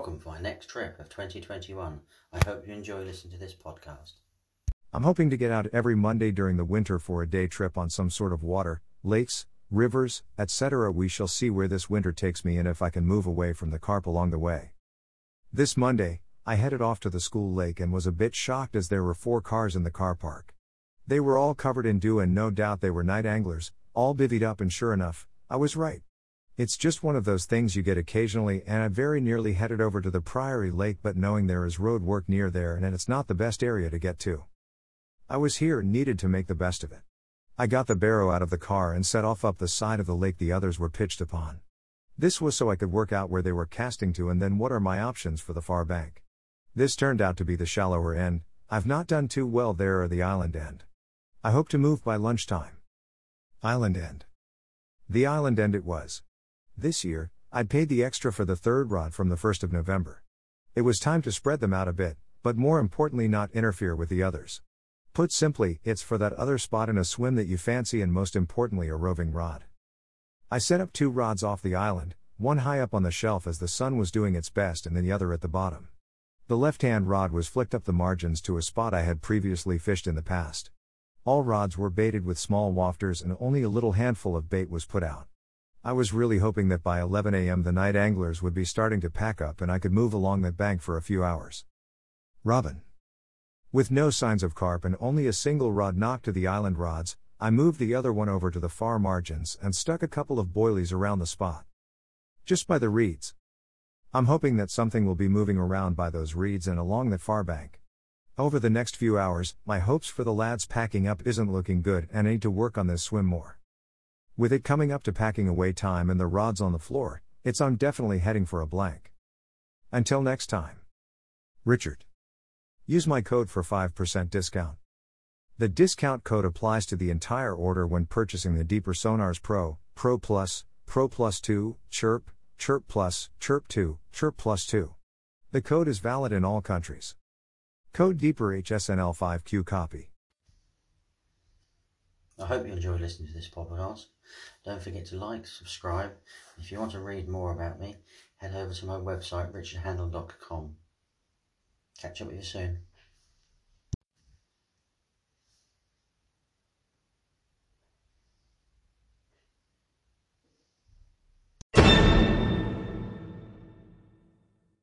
Welcome for my next trip of 2021. I hope you enjoy listening to this podcast. I'm hoping to get out every Monday during the winter for a day trip on some sort of water, lakes, rivers, etc. We shall see where this winter takes me and if I can move away from the carp along the way. This Monday, I headed off to the school lake and was a bit shocked as there were four cars in the car park. They were all covered in dew and no doubt they were night anglers, all bivvied up and sure enough, I was right. It's just one of those things you get occasionally, and I very nearly headed over to the Priory Lake, but knowing there is road work near there and it's not the best area to get to. I was here needed to make the best of it. I got the barrow out of the car and set off up the side of the lake the others were pitched upon. This was so I could work out where they were casting to and then what are my options for the far bank. This turned out to be the shallower end, I've not done too well there or the island end. I hope to move by lunchtime. Island end. The island end it was. This year, I'd paid the extra for the third rod from the 1st of November. It was time to spread them out a bit, but more importantly, not interfere with the others. Put simply, it's for that other spot in a swim that you fancy and most importantly, a roving rod. I set up two rods off the island, one high up on the shelf as the sun was doing its best and then the other at the bottom. The left hand rod was flicked up the margins to a spot I had previously fished in the past. All rods were baited with small wafters and only a little handful of bait was put out. I was really hoping that by 11 am the night anglers would be starting to pack up and I could move along the bank for a few hours. Robin. With no signs of carp and only a single rod knocked to the island rods, I moved the other one over to the far margins and stuck a couple of boilies around the spot. Just by the reeds. I'm hoping that something will be moving around by those reeds and along the far bank. Over the next few hours, my hopes for the lads packing up isn't looking good and I need to work on this swim more. With it coming up to packing away time and the rods on the floor, it's I'm definitely heading for a blank. Until next time. Richard. Use my code for 5% discount. The discount code applies to the entire order when purchasing the Deeper Sonars Pro, Pro Plus, Pro Plus 2, Chirp, Chirp Plus, Chirp 2, Chirp Plus 2. The code is valid in all countries. Code Deeper HSNL5Q copy. I hope you enjoy listening to this podcast. Don't forget to like, subscribe. If you want to read more about me, head over to my website richardhandel.com. Catch up with you soon.